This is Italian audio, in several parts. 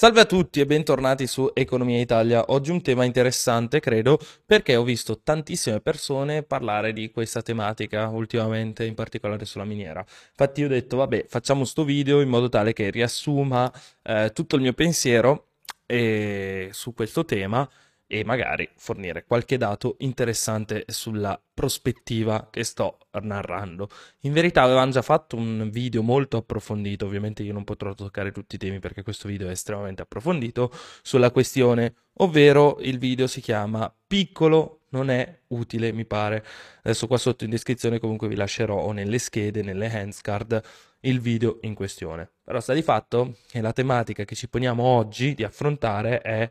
Salve a tutti e bentornati su Economia Italia. Oggi un tema interessante, credo, perché ho visto tantissime persone parlare di questa tematica ultimamente, in particolare sulla miniera. Infatti ho detto, vabbè, facciamo sto video in modo tale che riassuma eh, tutto il mio pensiero eh, su questo tema e magari fornire qualche dato interessante sulla prospettiva che sto narrando. In verità avevamo già fatto un video molto approfondito, ovviamente io non potrò toccare tutti i temi perché questo video è estremamente approfondito, sulla questione, ovvero il video si chiama Piccolo non è utile, mi pare. Adesso qua sotto in descrizione comunque vi lascerò o nelle schede, nelle handscard, il video in questione. Però sta di fatto che la tematica che ci poniamo oggi di affrontare è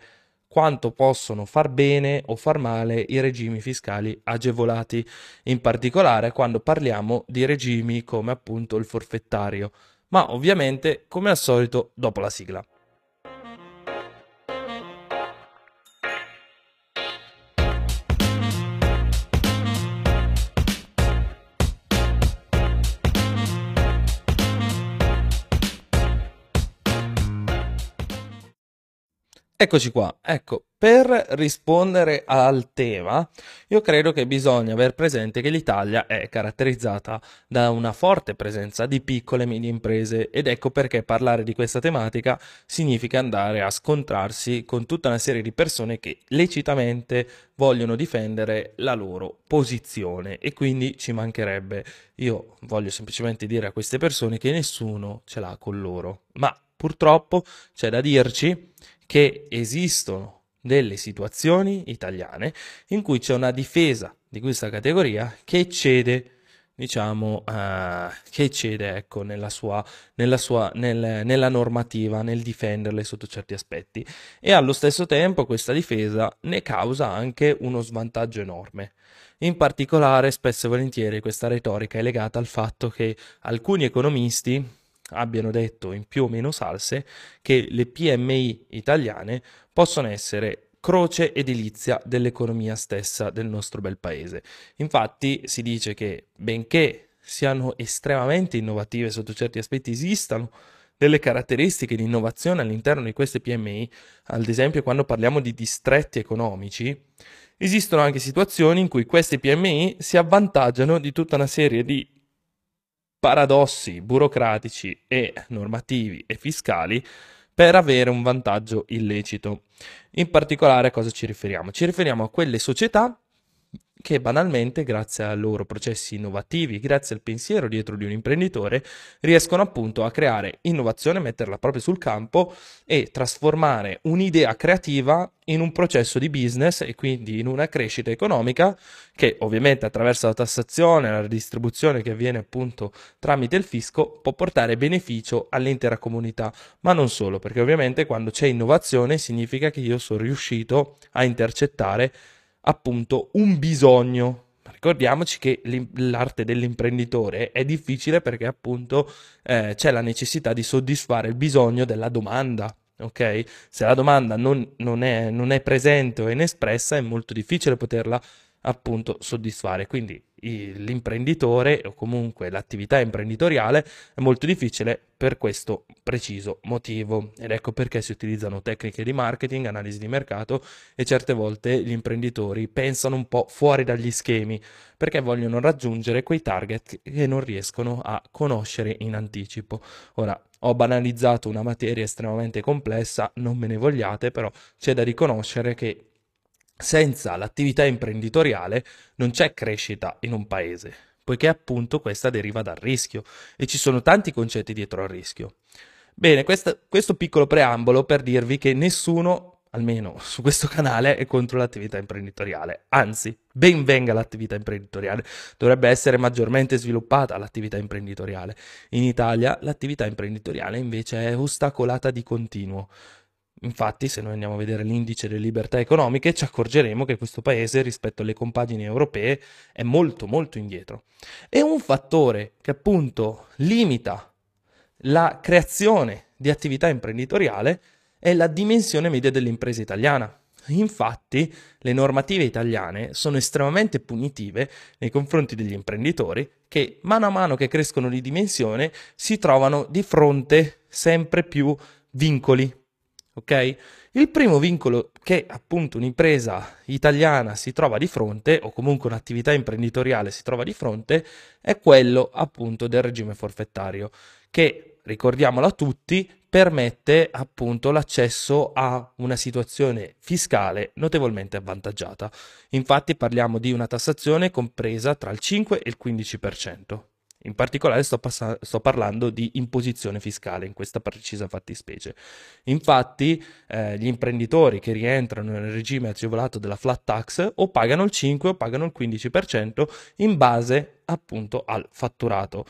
quanto possono far bene o far male i regimi fiscali agevolati, in particolare quando parliamo di regimi come appunto il forfettario, ma ovviamente come al solito dopo la sigla. Eccoci qua, ecco, per rispondere al tema, io credo che bisogna aver presente che l'Italia è caratterizzata da una forte presenza di piccole e medie imprese ed ecco perché parlare di questa tematica significa andare a scontrarsi con tutta una serie di persone che lecitamente vogliono difendere la loro posizione e quindi ci mancherebbe. Io voglio semplicemente dire a queste persone che nessuno ce l'ha con loro, ma purtroppo c'è da dirci che esistono delle situazioni italiane in cui c'è una difesa di questa categoria che eccede diciamo, uh, che eccede ecco, nella, sua, nella, sua, nel, nella normativa, nel difenderle sotto certi aspetti. E allo stesso tempo questa difesa ne causa anche uno svantaggio enorme. In particolare, spesso e volentieri, questa retorica è legata al fatto che alcuni economisti abbiano detto in più o meno salse che le PMI italiane possono essere croce edilizia dell'economia stessa del nostro bel paese. Infatti si dice che benché siano estremamente innovative sotto certi aspetti, esistano delle caratteristiche di innovazione all'interno di queste PMI, ad esempio quando parliamo di distretti economici, esistono anche situazioni in cui queste PMI si avvantaggiano di tutta una serie di paradossi burocratici e normativi e fiscali per avere un vantaggio illecito. In particolare a cosa ci riferiamo? Ci riferiamo a quelle società che banalmente, grazie ai loro processi innovativi, grazie al pensiero dietro di un imprenditore, riescono appunto a creare innovazione, metterla proprio sul campo e trasformare un'idea creativa in un processo di business e quindi in una crescita economica che ovviamente attraverso la tassazione, la distribuzione che avviene appunto tramite il fisco può portare beneficio all'intera comunità, ma non solo, perché ovviamente quando c'è innovazione significa che io sono riuscito a intercettare appunto un bisogno. Ricordiamoci che l'arte dell'imprenditore è difficile perché appunto eh, c'è la necessità di soddisfare il bisogno della domanda. Ok? Se la domanda non, non, è, non è presente o inespressa è molto difficile poterla appunto soddisfare. Quindi l'imprenditore o comunque l'attività imprenditoriale è molto difficile per questo preciso motivo ed ecco perché si utilizzano tecniche di marketing, analisi di mercato e certe volte gli imprenditori pensano un po' fuori dagli schemi perché vogliono raggiungere quei target che non riescono a conoscere in anticipo. Ora, ho banalizzato una materia estremamente complessa, non me ne vogliate, però c'è da riconoscere che senza l'attività imprenditoriale non c'è crescita in un paese, poiché appunto questa deriva dal rischio e ci sono tanti concetti dietro al rischio. Bene, questa, questo piccolo preambolo per dirvi che nessuno, almeno su questo canale, è contro l'attività imprenditoriale. Anzi, ben venga l'attività imprenditoriale. Dovrebbe essere maggiormente sviluppata l'attività imprenditoriale. In Italia l'attività imprenditoriale invece è ostacolata di continuo. Infatti, se noi andiamo a vedere l'indice delle libertà economiche, ci accorgeremo che questo paese rispetto alle compagini europee è molto molto indietro. E un fattore che appunto limita la creazione di attività imprenditoriale è la dimensione media dell'impresa italiana. Infatti, le normative italiane sono estremamente punitive nei confronti degli imprenditori che, mano a mano che crescono di dimensione, si trovano di fronte sempre più vincoli ok? Il primo vincolo che appunto un'impresa italiana si trova di fronte, o comunque un'attività imprenditoriale si trova di fronte, è quello appunto del regime forfettario, che, ricordiamolo a tutti, permette appunto l'accesso a una situazione fiscale notevolmente avvantaggiata. Infatti parliamo di una tassazione compresa tra il 5 e il 15%. In particolare sto, pass- sto, parlando di imposizione fiscale in questa precisa fattispecie. Infatti eh, gli imprenditori che rientrano nel regime agevolato della flat tax o pagano il 5 o pagano il 15% in base appunto al fatturato.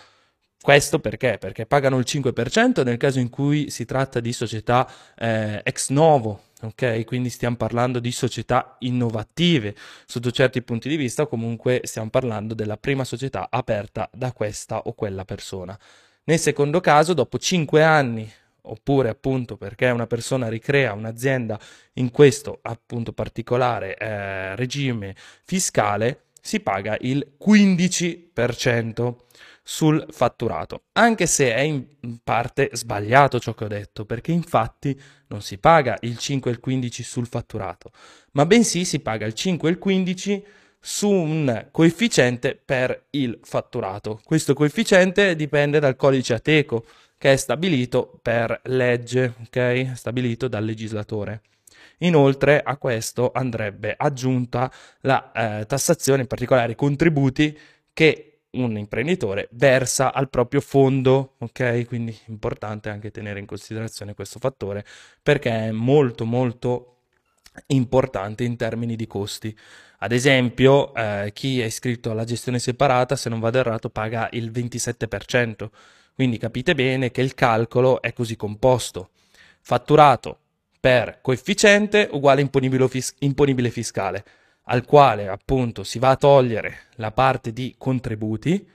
Questo perché? Perché pagano il 5% nel caso in cui si tratta di società eh, ex novo, ok? Quindi stiamo parlando di società innovative sotto certi punti di vista, comunque stiamo parlando della prima società aperta da questa o quella persona. Nel secondo caso, dopo 5 anni, oppure appunto perché una persona ricrea un'azienda in questo appunto particolare eh, regime fiscale, si paga il 15% sul fatturato, anche se è in parte sbagliato ciò che ho detto, perché infatti non si paga il 5 e il 15 sul fatturato, ma bensì si paga il 5 e il 15 su un coefficiente per il fatturato. Questo coefficiente dipende dal codice Ateco, che è stabilito per legge, ok? Stabilito dal legislatore. Inoltre a questo andrebbe aggiunta la eh, tassazione, in particolare i contributi che un imprenditore versa al proprio fondo, ok? Quindi è importante anche tenere in considerazione questo fattore perché è molto molto importante in termini di costi. Ad esempio, eh, chi è iscritto alla gestione separata, se non vado errato, paga il 27%. Quindi capite bene che il calcolo è così composto. Fatturato per coefficiente uguale imponibile, fis- imponibile fiscale al quale appunto si va a togliere la parte di contributi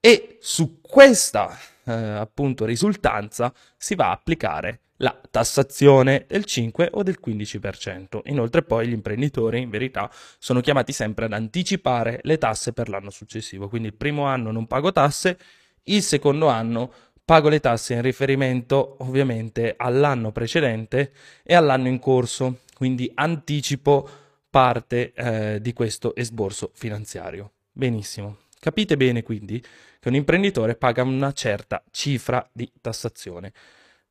e su questa eh, appunto risultanza si va a applicare la tassazione del 5 o del 15%. Inoltre poi gli imprenditori in verità sono chiamati sempre ad anticipare le tasse per l'anno successivo, quindi il primo anno non pago tasse, il secondo anno pago le tasse in riferimento ovviamente all'anno precedente e all'anno in corso, quindi anticipo parte eh, di questo esborso finanziario. Benissimo. Capite bene quindi che un imprenditore paga una certa cifra di tassazione.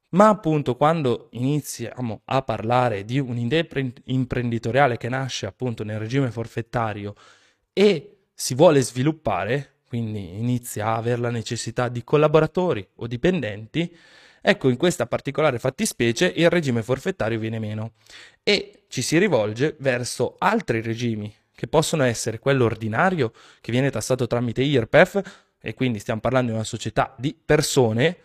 Ma appunto quando iniziamo a parlare di un'idea imprenditoriale che nasce appunto nel regime forfettario e si vuole sviluppare, quindi inizia a avere la necessità di collaboratori o dipendenti, Ecco, in questa particolare fattispecie il regime forfettario viene meno e ci si rivolge verso altri regimi, che possono essere quello ordinario, che viene tassato tramite IRPEF, e quindi stiamo parlando di una società di persone,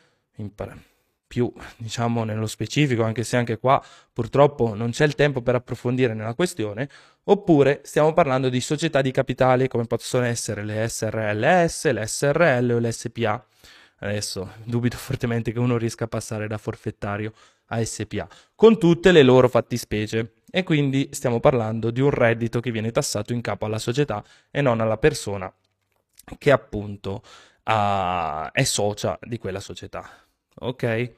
più diciamo nello specifico, anche se anche qua purtroppo non c'è il tempo per approfondire nella questione, oppure stiamo parlando di società di capitali come possono essere le SRLS, le SRL o le SPA. Adesso dubito fortemente che uno riesca a passare da forfettario a SPA, con tutte le loro fattispecie. E quindi stiamo parlando di un reddito che viene tassato in capo alla società e non alla persona che appunto uh, è socia di quella società. Ok?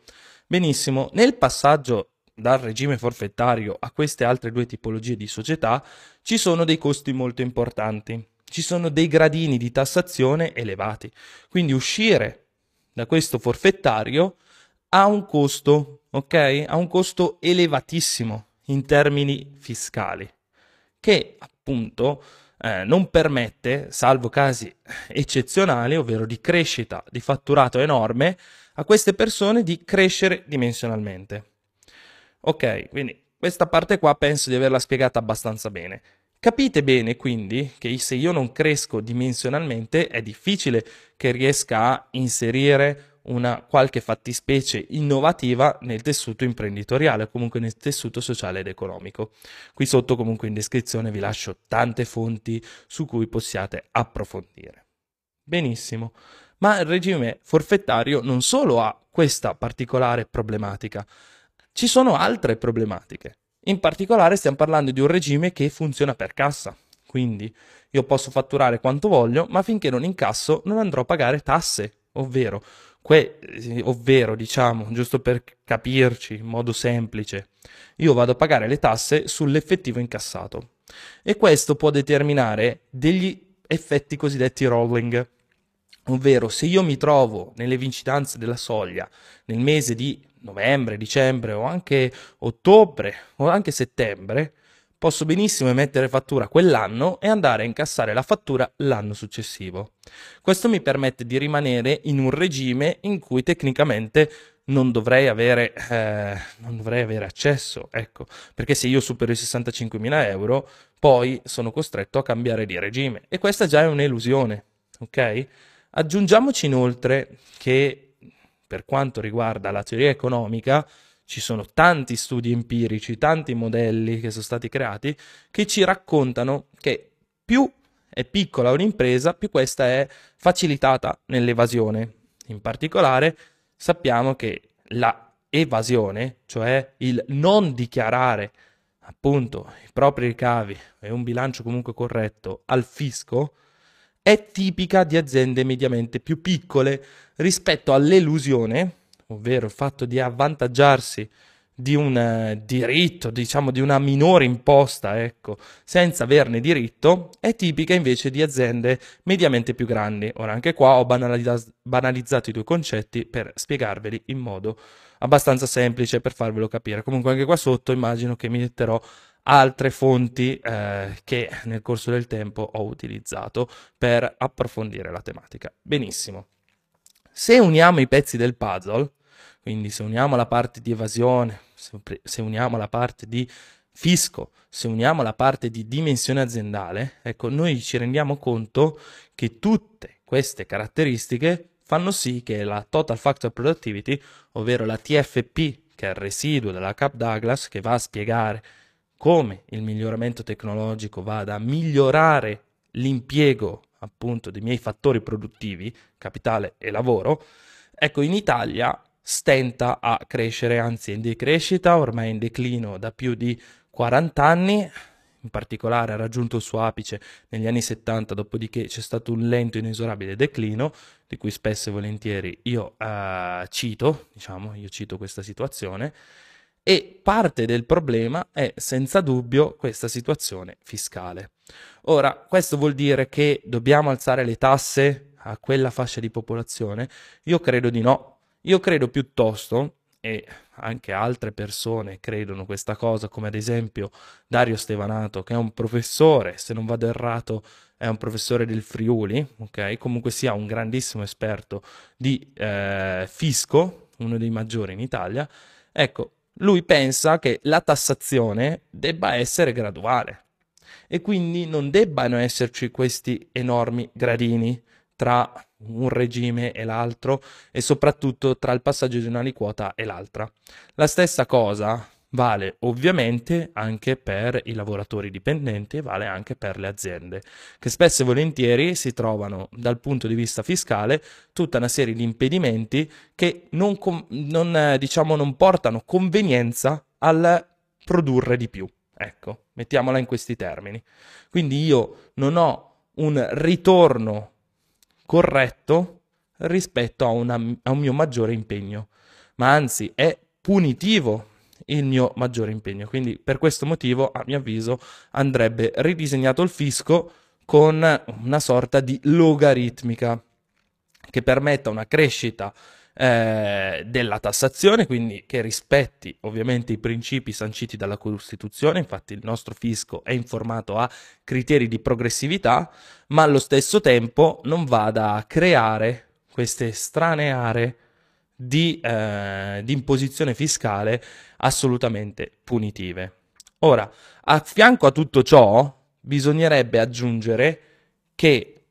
Benissimo. Nel passaggio dal regime forfettario a queste altre due tipologie di società ci sono dei costi molto importanti. Ci sono dei gradini di tassazione elevati. Quindi uscire da questo forfettario ha un costo, ok? Ha un costo elevatissimo in termini fiscali, che appunto eh, non permette, salvo casi eccezionali, ovvero di crescita di fatturato enorme, a queste persone di crescere dimensionalmente. Ok, quindi questa parte qua penso di averla spiegata abbastanza bene. Capite bene quindi che se io non cresco dimensionalmente è difficile che riesca a inserire una qualche fattispecie innovativa nel tessuto imprenditoriale, comunque nel tessuto sociale ed economico. Qui sotto comunque in descrizione vi lascio tante fonti su cui possiate approfondire. Benissimo, ma il regime forfettario non solo ha questa particolare problematica, ci sono altre problematiche. In particolare stiamo parlando di un regime che funziona per cassa, quindi io posso fatturare quanto voglio, ma finché non incasso non andrò a pagare tasse, ovvero Que- ovvero, diciamo, giusto per capirci in modo semplice, io vado a pagare le tasse sull'effettivo incassato. E questo può determinare degli effetti cosiddetti rolling, ovvero se io mi trovo nelle vicinanze della soglia nel mese di novembre, dicembre o anche ottobre o anche settembre, posso benissimo emettere fattura quell'anno e andare a incassare la fattura l'anno successivo. Questo mi permette di rimanere in un regime in cui tecnicamente non dovrei avere, eh, non dovrei avere accesso, ecco, perché se io supero i 65.000 euro, poi sono costretto a cambiare di regime e questa già è un'illusione, ok? Aggiungiamoci inoltre che per quanto riguarda la teoria economica, ci sono tanti studi empirici, tanti modelli che sono stati creati che ci raccontano che più è piccola un'impresa, più questa è facilitata nell'evasione. In particolare sappiamo che la evasione, cioè il non dichiarare appunto i propri ricavi e un bilancio comunque corretto al fisco, è tipica di aziende mediamente più piccole rispetto all'elusione ovvero il fatto di avvantaggiarsi di un eh, diritto, diciamo di una minore imposta, ecco, senza averne diritto, è tipica invece di aziende mediamente più grandi. Ora, anche qua ho banalizz- banalizzato i due concetti per spiegarveli in modo abbastanza semplice per farvelo capire. Comunque anche qua sotto immagino che mi metterò altre fonti eh, che nel corso del tempo ho utilizzato per approfondire la tematica. Benissimo. Se uniamo i pezzi del puzzle, quindi se uniamo la parte di evasione, se, uniamo la parte di fisco, se uniamo la parte di dimensione aziendale, ecco, noi ci rendiamo conto che tutte queste caratteristiche fanno sì che la Total Factor Productivity, ovvero la TFP, che è il residuo della Cap Douglas, che va a spiegare come il miglioramento tecnologico vada a migliorare l'impiego appunto dei miei fattori produttivi, capitale e lavoro, ecco in Italia stenta a crescere, anzi è in decrescita, ormai in declino da più di 40 anni, in particolare ha raggiunto il suo apice negli anni 70, dopodiché c'è stato un lento e inesorabile declino, di cui spesso e volentieri io uh, cito, diciamo, io cito questa situazione, e parte del problema è senza dubbio questa situazione fiscale. Ora, questo vuol dire che dobbiamo alzare le tasse a quella fascia di popolazione? Io credo di no. Io credo piuttosto, e anche altre persone credono questa cosa, come ad esempio Dario Stevanato, che è un professore, se non vado errato, è un professore del Friuli, ok? Comunque sia un grandissimo esperto di eh, fisco, uno dei maggiori in Italia. Ecco, lui pensa che la tassazione debba essere graduale e quindi non debbano esserci questi enormi gradini tra un regime e l'altro e soprattutto tra il passaggio di un'aliquota e l'altra. La stessa cosa vale ovviamente anche per i lavoratori dipendenti e vale anche per le aziende, che spesso e volentieri si trovano dal punto di vista fiscale tutta una serie di impedimenti che non, non, diciamo, non portano convenienza al produrre di più. Ecco, mettiamola in questi termini. Quindi io non ho un ritorno corretto rispetto a, una, a un mio maggiore impegno, ma anzi è punitivo il mio maggiore impegno. Quindi per questo motivo, a mio avviso, andrebbe ridisegnato il fisco con una sorta di logaritmica che permetta una crescita eh, della tassazione, quindi che rispetti ovviamente i principi sanciti dalla Costituzione, infatti il nostro fisco è informato a criteri di progressività, ma allo stesso tempo non vada a creare queste strane aree di, eh, di imposizione fiscale assolutamente punitive. Ora, a fianco a tutto ciò, bisognerebbe aggiungere che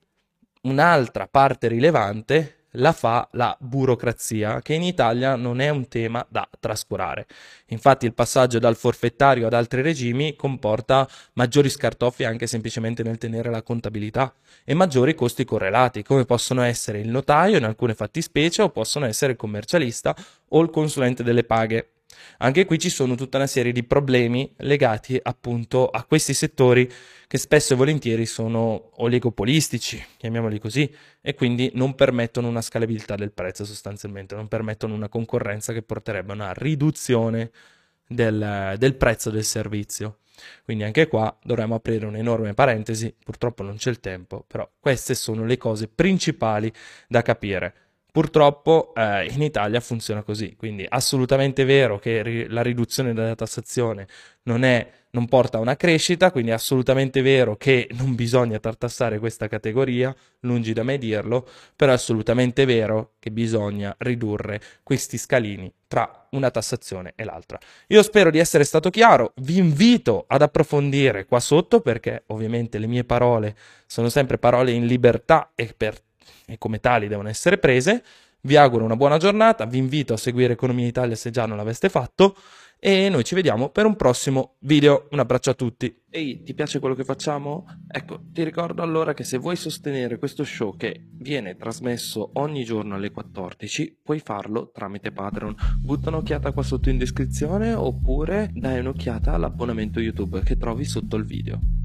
un'altra parte rilevante la fa la burocrazia, che in Italia non è un tema da trascurare. Infatti il passaggio dal forfettario ad altri regimi comporta maggiori scartoffi anche semplicemente nel tenere la contabilità e maggiori costi correlati, come possono essere il notaio in alcune fattispecie o possono essere il commercialista o il consulente delle paghe. Anche qui ci sono tutta una serie di problemi legati appunto a questi settori che spesso e volentieri sono oligopolistici, chiamiamoli così, e quindi non permettono una scalabilità del prezzo sostanzialmente, non permettono una concorrenza che porterebbe a una riduzione del, del prezzo del servizio. Quindi anche qua dovremmo aprire un'enorme parentesi, purtroppo non c'è il tempo, però queste sono le cose principali da capire. Purtroppo eh, in Italia funziona così, quindi assolutamente vero che ri- la riduzione della tassazione non, è, non porta a una crescita, quindi è assolutamente vero che non bisogna tartassare questa categoria, lungi da me dirlo, però è assolutamente vero che bisogna ridurre questi scalini tra una tassazione e l'altra. Io spero di essere stato chiaro, vi invito ad approfondire qua sotto perché ovviamente le mie parole sono sempre parole in libertà e per e come tali devono essere prese. Vi auguro una buona giornata, vi invito a seguire Economia Italia se già non l'aveste fatto e noi ci vediamo per un prossimo video. Un abbraccio a tutti. Ehi, ti piace quello che facciamo? Ecco, ti ricordo allora che se vuoi sostenere questo show che viene trasmesso ogni giorno alle 14, puoi farlo tramite Patreon. Butta un'occhiata qua sotto in descrizione oppure dai un'occhiata all'abbonamento YouTube che trovi sotto il video.